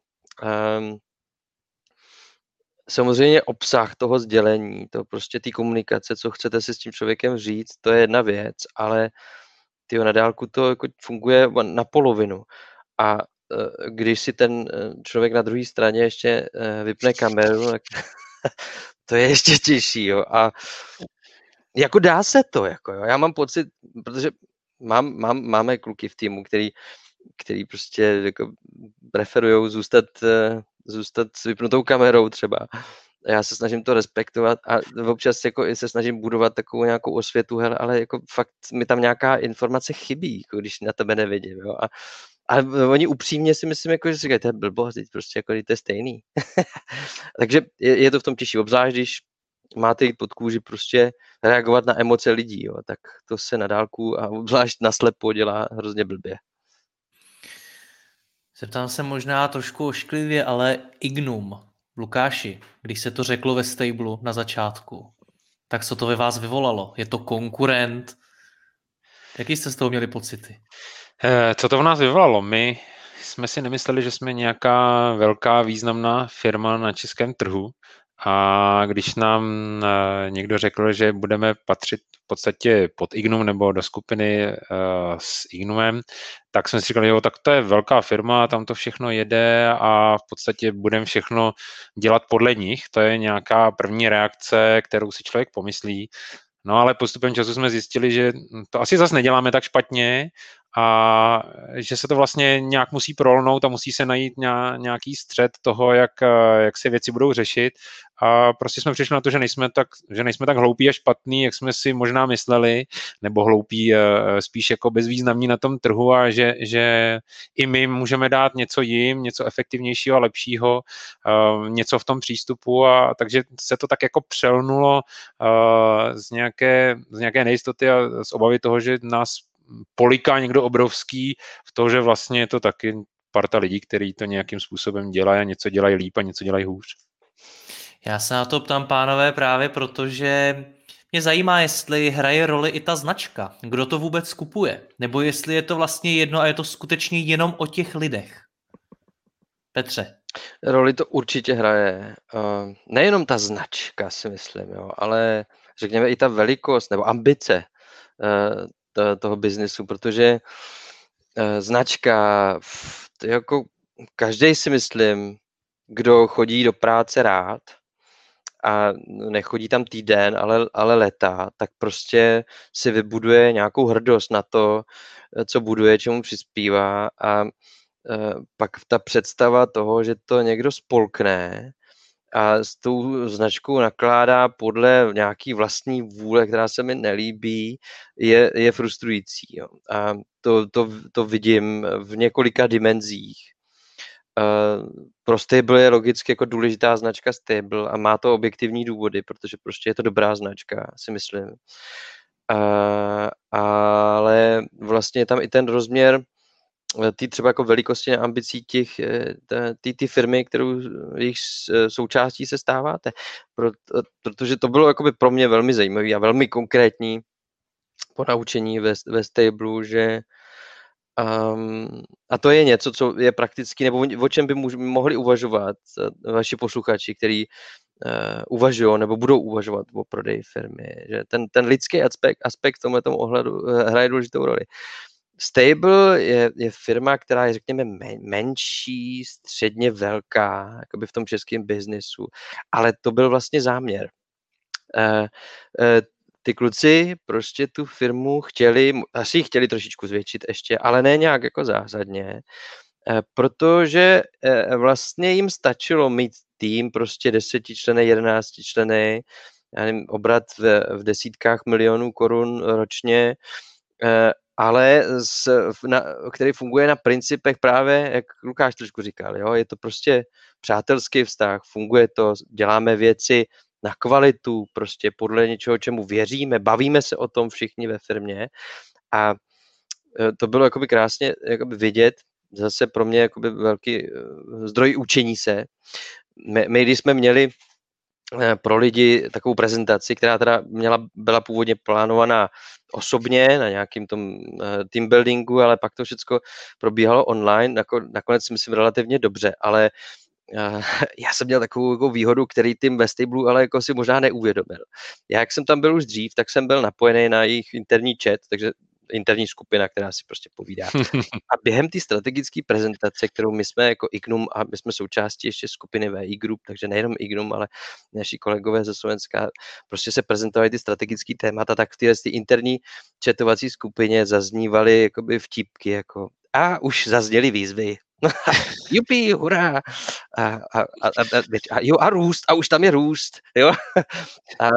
Um, samozřejmě obsah toho sdělení, to prostě ty komunikace, co chcete si s tím člověkem říct, to je jedna věc, ale ty na dálku to jako funguje na polovinu. A eh, když si ten člověk na druhé straně ještě vypne kameru, tak [LAUGHS] to je ještě těžší, jo. A jako dá se to, jako jo. Já mám pocit, protože mám, mám, máme kluky v týmu, který, který prostě jako preferují zůstat, eh, zůstat s vypnutou kamerou třeba. Já se snažím to respektovat a občas jako se snažím budovat takovou nějakou osvětu, hele, ale jako fakt mi tam nějaká informace chybí, jako když na tebe nevidím, jo. A a oni upřímně si myslím, jako, že si říkají, to je blbost, prostě jako, to je stejný. [LAUGHS] Takže je, je, to v tom těžší, obzvlášť když máte jít pod kůži prostě reagovat na emoce lidí, jo, tak to se na dálku a obzvlášť na slepo dělá hrozně blbě. Zeptám se možná trošku ošklivě, ale Ignum, Lukáši, když se to řeklo ve Stablu na začátku, tak co to ve vás vyvolalo? Je to konkurent? Jaký jste z toho měli pocity? Eh, co to v nás vyvolalo? My jsme si nemysleli, že jsme nějaká velká významná firma na českém trhu a když nám eh, někdo řekl, že budeme patřit v podstatě pod Ignum nebo do skupiny eh, s Ignumem, tak jsme si říkali, jo, tak to je velká firma, tam to všechno jede a v podstatě budeme všechno dělat podle nich. To je nějaká první reakce, kterou si člověk pomyslí. No ale postupem času jsme zjistili, že to asi zase neděláme tak špatně a že se to vlastně nějak musí prolnout a musí se najít nějaký střed toho, jak, jak se věci budou řešit. A prostě jsme přišli na to, že nejsme tak, že nejsme tak hloupí a špatný, jak jsme si možná mysleli, nebo hloupí eh, spíš jako bezvýznamní na tom trhu a že, že i my můžeme dát něco jim, něco efektivnějšího a lepšího, eh, něco v tom přístupu. A takže se to tak jako přelnulo eh, z nějaké, z nějaké nejistoty a z obavy toho, že nás poliká někdo obrovský v to, že vlastně je to taky parta lidí, kteří to nějakým způsobem dělají a něco dělají líp a něco dělají hůř. Já se na to ptám, pánové, právě protože mě zajímá, jestli hraje roli i ta značka. Kdo to vůbec kupuje? Nebo jestli je to vlastně jedno a je to skutečně jenom o těch lidech? Petře. Roli to určitě hraje. Uh, nejenom ta značka, si myslím, jo, ale řekněme i ta velikost nebo ambice uh, toho biznesu, protože uh, značka, jako každý si myslím, kdo chodí do práce rád, a nechodí tam týden, ale, ale leta, tak prostě si vybuduje nějakou hrdost na to, co buduje, čemu přispívá a e, pak ta představa toho, že to někdo spolkne a s tou značkou nakládá podle nějaký vlastní vůle, která se mi nelíbí, je, je frustrující. Jo. A to, to, to vidím v několika dimenzích. Uh, pro Stable je logicky jako důležitá značka Stable a má to objektivní důvody, protože prostě je to dobrá značka, si myslím. Uh, ale vlastně je tam i ten rozměr ty třeba jako velikosti a ambicí těch, eh, ty, ty firmy, kterou jejich eh, součástí se stáváte. Proto, protože to bylo jakoby pro mě velmi zajímavé a velmi konkrétní ponaučení ve, ve Stable, že um, a to je něco, co je prakticky, nebo o čem by mohli uvažovat vaši posluchači, který uh, uvažují nebo budou uvažovat o prodeji firmy. Že ten, ten lidský aspekt, aspekt v tomhle ohledu hraje důležitou roli. Stable je, je firma, která je, řekněme, menší, středně velká, jakoby v tom českém biznesu, ale to byl vlastně záměr. Uh, uh, ty kluci prostě tu firmu chtěli, asi ji chtěli trošičku zvětšit ještě, ale ne nějak jako zásadně, protože vlastně jim stačilo mít tým prostě desetičlený, jedenáctičlený, já nevím, obrat v, v desítkách milionů korun ročně ale z, na, který funguje na principech právě, jak Lukáš trošku říkal, jo, je to prostě přátelský vztah, funguje to, děláme věci na kvalitu, prostě podle něčeho, čemu věříme, bavíme se o tom všichni ve firmě a e, to bylo jakoby krásně jakoby vidět, zase pro mě jakoby velký e, zdroj učení se. My, my když jsme měli pro lidi takovou prezentaci, která teda měla, byla původně plánovaná osobně na nějakým tom uh, team buildingu, ale pak to všechno probíhalo online, Nako, nakonec si myslím relativně dobře, ale uh, [LAUGHS] já jsem měl takovou jako výhodu, který tým ve Stable ale jako si možná neuvědomil. Já, jak jsem tam byl už dřív, tak jsem byl napojený na jejich interní chat, takže interní skupina, která si prostě povídá. [LAUGHS] A během té strategické prezentace, kterou my jsme jako Ignum, a my jsme součástí ještě skupiny VI Group, takže nejenom Ignum, ale naši kolegové ze Slovenska, prostě se prezentovali ty strategické témata, tak v té interní četovací skupině zaznívaly jakoby vtipky, jako a už zazněly výzvy, [LAUGHS] Jupi, hurá! A, a, a, a, a, jo, a růst, a už tam je růst, jo. [LAUGHS] A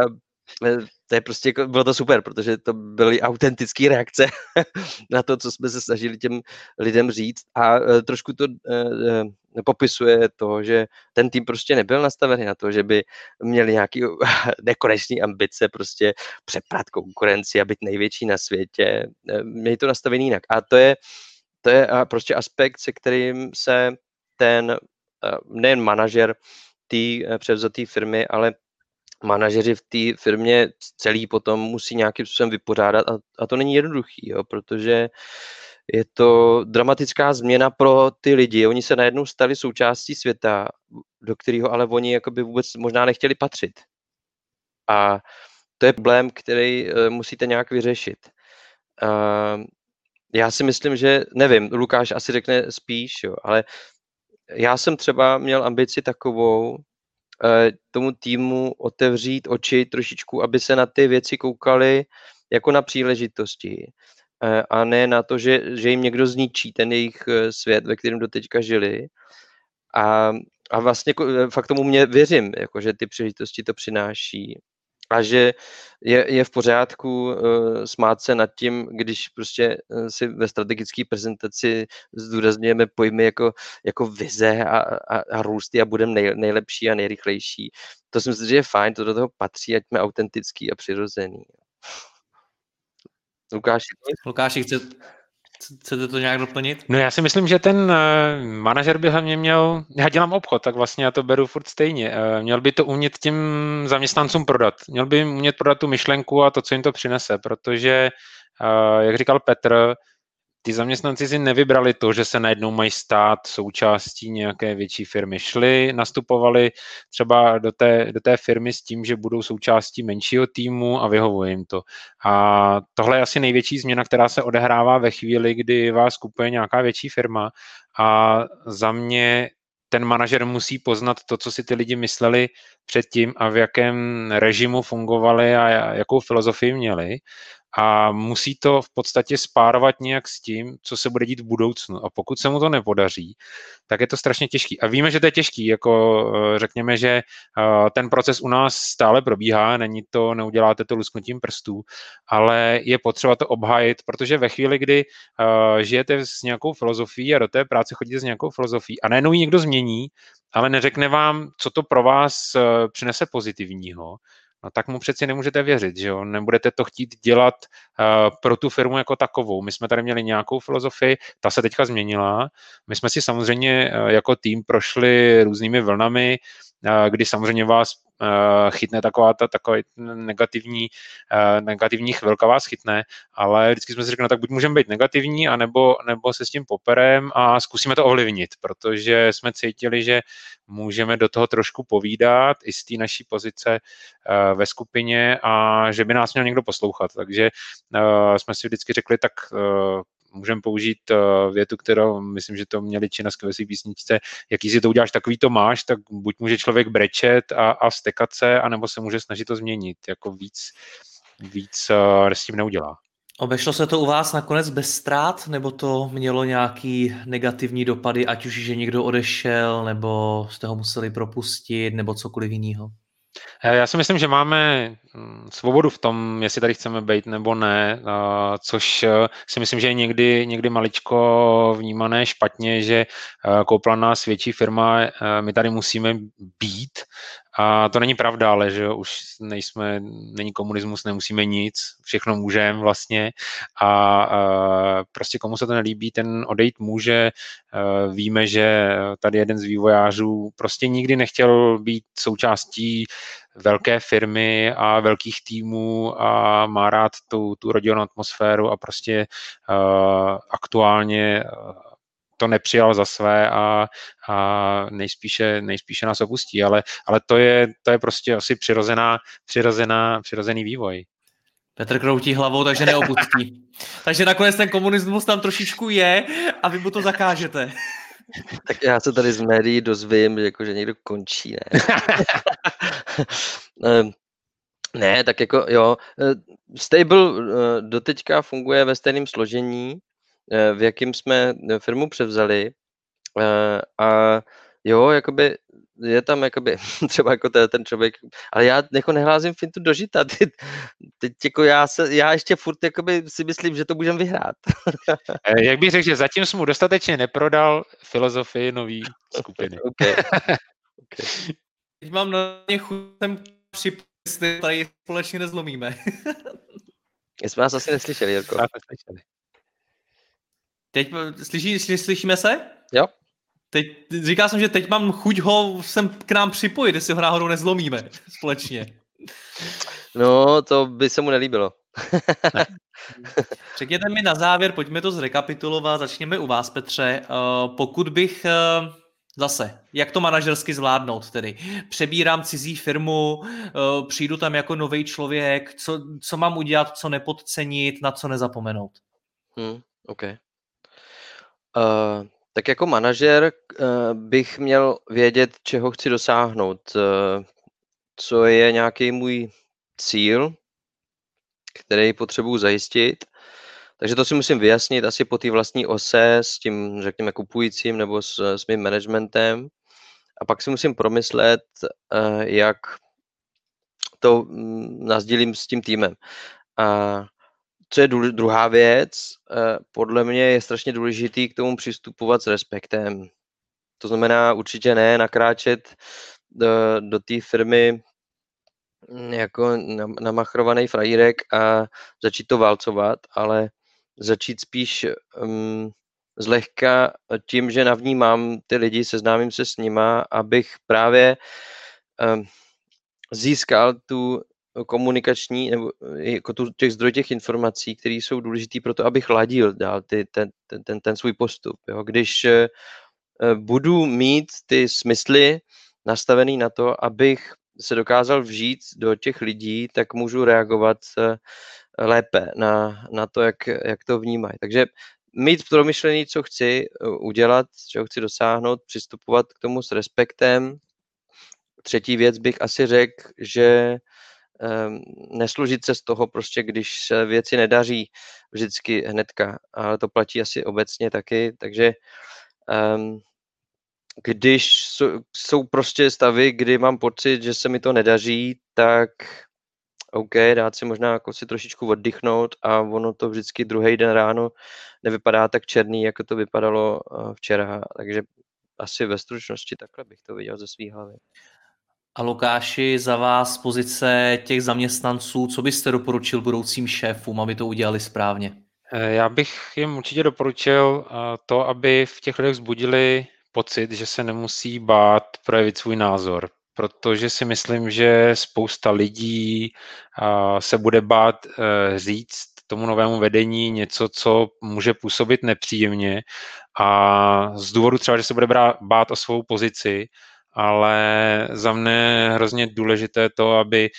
Eh, to je prostě, jako, bylo to super, protože to byly autentické reakce [LAUGHS] na to, co jsme se snažili těm lidem říct a uh, trošku to uh, popisuje to, že ten tým prostě nebyl nastavený na to, že by měli nějaký [LAUGHS] nekonečný ambice prostě přeprat konkurenci a být největší na světě. Měli to nastavený jinak. A to je, to je prostě aspekt, se kterým se ten nejen manažer té převzaté firmy, ale manažeři v té firmě celý potom musí nějakým způsobem vypořádat a, a to není jednoduchý, jo, protože je to dramatická změna pro ty lidi. Oni se najednou stali součástí světa, do kterého ale oni jakoby vůbec možná nechtěli patřit. A to je problém, který uh, musíte nějak vyřešit. Já si myslím, že, nevím, Lukáš asi řekne spíš, jo, ale já jsem třeba měl ambici takovou, Eh, tomu týmu otevřít oči trošičku, aby se na ty věci koukali jako na příležitosti eh, a ne na to, že, že jim někdo zničí ten jejich eh, svět, ve kterém doteďka žili. A, a vlastně fakt tomu mě věřím, jako, že ty příležitosti to přináší a že je, je v pořádku uh, smát se nad tím, když prostě uh, si ve strategické prezentaci zdůrazňujeme pojmy jako, jako vize a, a, a růsty a budeme nej, nejlepší a nejrychlejší. To si myslím, že je fajn, to do toho patří, ať jsme autentický a přirozený. Lukáši? Lukáši, chce, Chcete to nějak doplnit? No já si myslím, že ten uh, manažer by hlavně měl, já dělám obchod, tak vlastně já to beru furt stejně, uh, měl by to umět těm zaměstnancům prodat. Měl by umět prodat tu myšlenku a to, co jim to přinese, protože, uh, jak říkal Petr, ty zaměstnanci si nevybrali to, že se najednou mají stát součástí nějaké větší firmy. Šli, nastupovali třeba do té, do té firmy s tím, že budou součástí menšího týmu a vyhovuje jim to. A tohle je asi největší změna, která se odehrává ve chvíli, kdy vás kupuje nějaká větší firma a za mě ten manažer musí poznat to, co si ty lidi mysleli předtím a v jakém režimu fungovali a jakou filozofii měli a musí to v podstatě spárovat nějak s tím, co se bude dít v budoucnu. A pokud se mu to nepodaří, tak je to strašně těžký. A víme, že to je těžký, jako eh, řekněme, že eh, ten proces u nás stále probíhá, není to, neuděláte to lusknutím prstů, ale je potřeba to obhájit, protože ve chvíli, kdy uh, žijete s nějakou filozofií a do té práce chodíte s nějakou filozofií a najednou ji někdo změní, ale neřekne vám, co to pro vás přinese pozitivního, tak mu přeci nemůžete věřit, že jo? Nebudete to chtít dělat uh, pro tu firmu jako takovou. My jsme tady měli nějakou filozofii, ta se teďka změnila. My jsme si samozřejmě uh, jako tým prošli různými vlnami, uh, kdy samozřejmě vás chytne taková ta taková negativní, eh, negativní chvilka vás chytne, ale vždycky jsme si řekli, no tak buď můžeme být negativní, anebo, nebo se s tím poperem a zkusíme to ovlivnit, protože jsme cítili, že můžeme do toho trošku povídat i z té naší pozice eh, ve skupině a že by nás měl někdo poslouchat. Takže jsme si vždycky řekli, tak můžeme použít uh, větu, kterou myslím, že to měli či na skvělé písničce, jaký si to uděláš, takový to máš, tak buď může člověk brečet a, a stekat se, anebo se může snažit to změnit. Jako víc, víc uh, s tím neudělá. Obešlo se to u vás nakonec bez ztrát, nebo to mělo nějaký negativní dopady, ať už, že někdo odešel, nebo jste ho museli propustit, nebo cokoliv jiného? Eh, já si myslím, že máme hm, svobodu v tom, jestli tady chceme být nebo ne, což eh, si myslím, že je někdy, někdy maličko vnímané špatně, že eh, koupila nás větší firma, my tady musíme být a to není pravda, ale že už nejsme, není komunismus, nemusíme nic, všechno můžeme vlastně a, a prostě komu se to nelíbí, ten odejít může. Víme, že tady jeden z vývojářů prostě nikdy nechtěl být součástí velké firmy a velkých týmů a má rád tu, tu rodinnou atmosféru a prostě uh, aktuálně to nepřijal za své a, a nejspíše, nejspíše nás opustí, ale, ale to, je, to je prostě asi přirozená, přirozená, přirozený vývoj. Petr kroutí hlavou, takže neopustí. [LAUGHS] takže nakonec ten komunismus tam trošičku je a vy mu to zakážete. [LAUGHS] Tak já se tady z médií dozvím, jako, že někdo končí, ne? [LAUGHS] Ehm, ne, tak jako jo, eh, Stable eh, doteďka funguje ve stejném složení, v jakým jsme eh, firmu převzali. Eh, a jo, jakoby je tam jakoby, [LAUGHS] třeba jako ten, ten člověk, ale já jako nehlázím fintu do žita, [LAUGHS] teď, teď jako já, se, já ještě furt jakoby si myslím, že to můžeme vyhrát. [LAUGHS] Jak bych řekl, že zatím jsem mu dostatečně neprodal filozofii nový skupiny. okay. okay. Teď mám na ně chutem připustit, tady společně nezlomíme. jsme vás asi neslyšeli, Jirko. Neslyšeli. Teď slyší, slyší, slyšíme se? Jo. Teď, říkal jsem, že teď mám chuť ho sem k nám připojit, jestli ho náhodou nezlomíme společně. No, to by se mu nelíbilo. [LAUGHS] Řekněte mi na závěr, pojďme to zrekapitulovat, začněme u vás, Petře. Uh, pokud bych uh, zase, jak to manažersky zvládnout tedy? Přebírám cizí firmu, uh, přijdu tam jako nový člověk, co, co mám udělat, co nepodcenit, na co nezapomenout? Hmm, okay. Uh, tak jako manažer uh, bych měl vědět, čeho chci dosáhnout, uh, co je nějaký můj cíl, který potřebuji zajistit. Takže to si musím vyjasnit asi po té vlastní ose s tím, řekněme, kupujícím nebo s, s mým managementem. A pak si musím promyslet, jak to mm, nazdílím s tím týmem. A co je druhá věc, eh, podle mě je strašně důležitý k tomu přistupovat s respektem. To znamená určitě ne nakráčet do, do té firmy jako namachrovaný frajírek a začít to válcovat, ale začít spíš um, zlehka tím, že navnímám ty lidi, seznámím se s nima, abych právě um, získal tu komunikační nebo jako tu, těch zdrojů těch informací, které jsou důležité pro to, abych ladil dál ty, ten, ten, ten, ten svůj postup. Jo. Když eh, budu mít ty smysly nastavený na to, abych se dokázal vžít do těch lidí, tak můžu reagovat eh, lépe na, na to, jak, jak to vnímají. Takže mít promyšlený, co chci eh, udělat, čeho chci dosáhnout, přistupovat k tomu s respektem. Třetí věc bych asi řekl, že neslužit se z toho prostě, když se věci nedaří vždycky hnedka, ale to platí asi obecně taky, takže um, když jsou, prostě stavy, kdy mám pocit, že se mi to nedaří, tak OK, dát si možná jako si trošičku oddychnout a ono to vždycky druhý den ráno nevypadá tak černý, jako to vypadalo eh, včera, takže asi ve stručnosti takhle bych to viděl ze svých hlavy. A Lukáši, za vás pozice těch zaměstnanců, co byste doporučil budoucím šéfům, aby to udělali správně? Eh, já bych jim určitě doporučil eh, to, aby v těch lidech zbudili pocit, že se nemusí bát projevit svůj názor, protože si myslím, že spousta lidí se bude bát říct tomu novému vedení něco, co může působit nepříjemně a z důvodu třeba, že se bude bát o svou pozici, ale za mne hrozně důležité to, aby,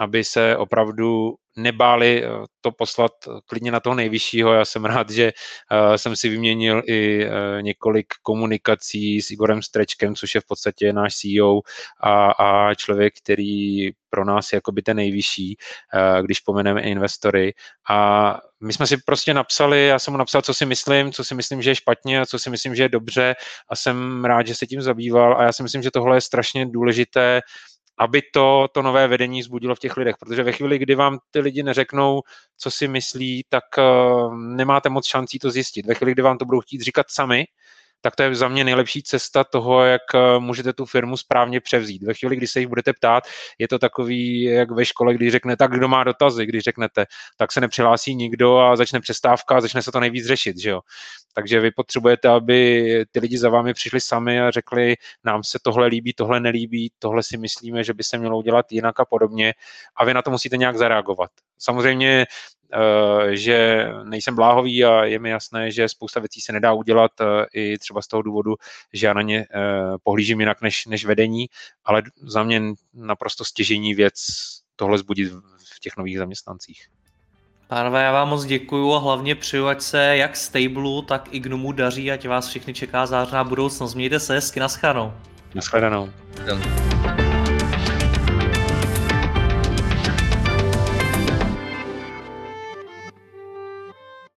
aby se opravdu nebáli eh, to poslat klidně na toho nejvyššího. Já jsem rád, že eh, jsem si vyměnil i eh, několik komunikací s Igorem Strečkem, což je v podstatě náš CEO a, a člověk, který pro nás je jakoby ten nejvyšší, když pomeneme investory. A my jsme si prostě napsali, já jsem mu napsal, co si myslím, co si myslím, že je špatně a co si myslím, že je dobře a jsem rád, že se tím zabýval a já si myslím, že tohle je strašně důležité aby to, to nové vedení zbudilo v těch lidech, protože ve chvíli, kdy vám ty lidi neřeknou, co si myslí, tak uh, nemáte moc šancí to zjistit. Ve chvíli, kdy vám to budou chtít říkat sami, tak to je za mě nejlepší cesta toho, jak eh, můžete tu firmu správně převzít. Ve chvíli, kdy se jich budete ptát, je to takový, jak ve škole, když řekne, tak kdo má dotazy, když řeknete, tak se nepřihlásí nikdo a začne přestávka a začne se to nejvíc řešit, že jo. Takže vy potřebujete, aby ty lidi za vámi přišli sami a řekli, nám se tohle líbí, tohle nelíbí, tohle si myslíme, že by se mělo udělat jinak a podobně a vy na to musíte nějak zareagovat. Samozřejmě Eh, že nejsem bláhový a je mi jasné, že spousta věcí se nedá udělat eh, i třeba z toho důvodu, že já na ně eh, pohlížím jinak než, než vedení, ale za mě naprosto stěžení věc tohle zbudit v těch nových zaměstnancích. Pánové, já vám moc děkuju a hlavně přeju, ať se jak Stable, tak i Gnomu daří, ať vás všechny čeká zářná budoucnost. Mějte se hezky, naschledanou. Naschledanou.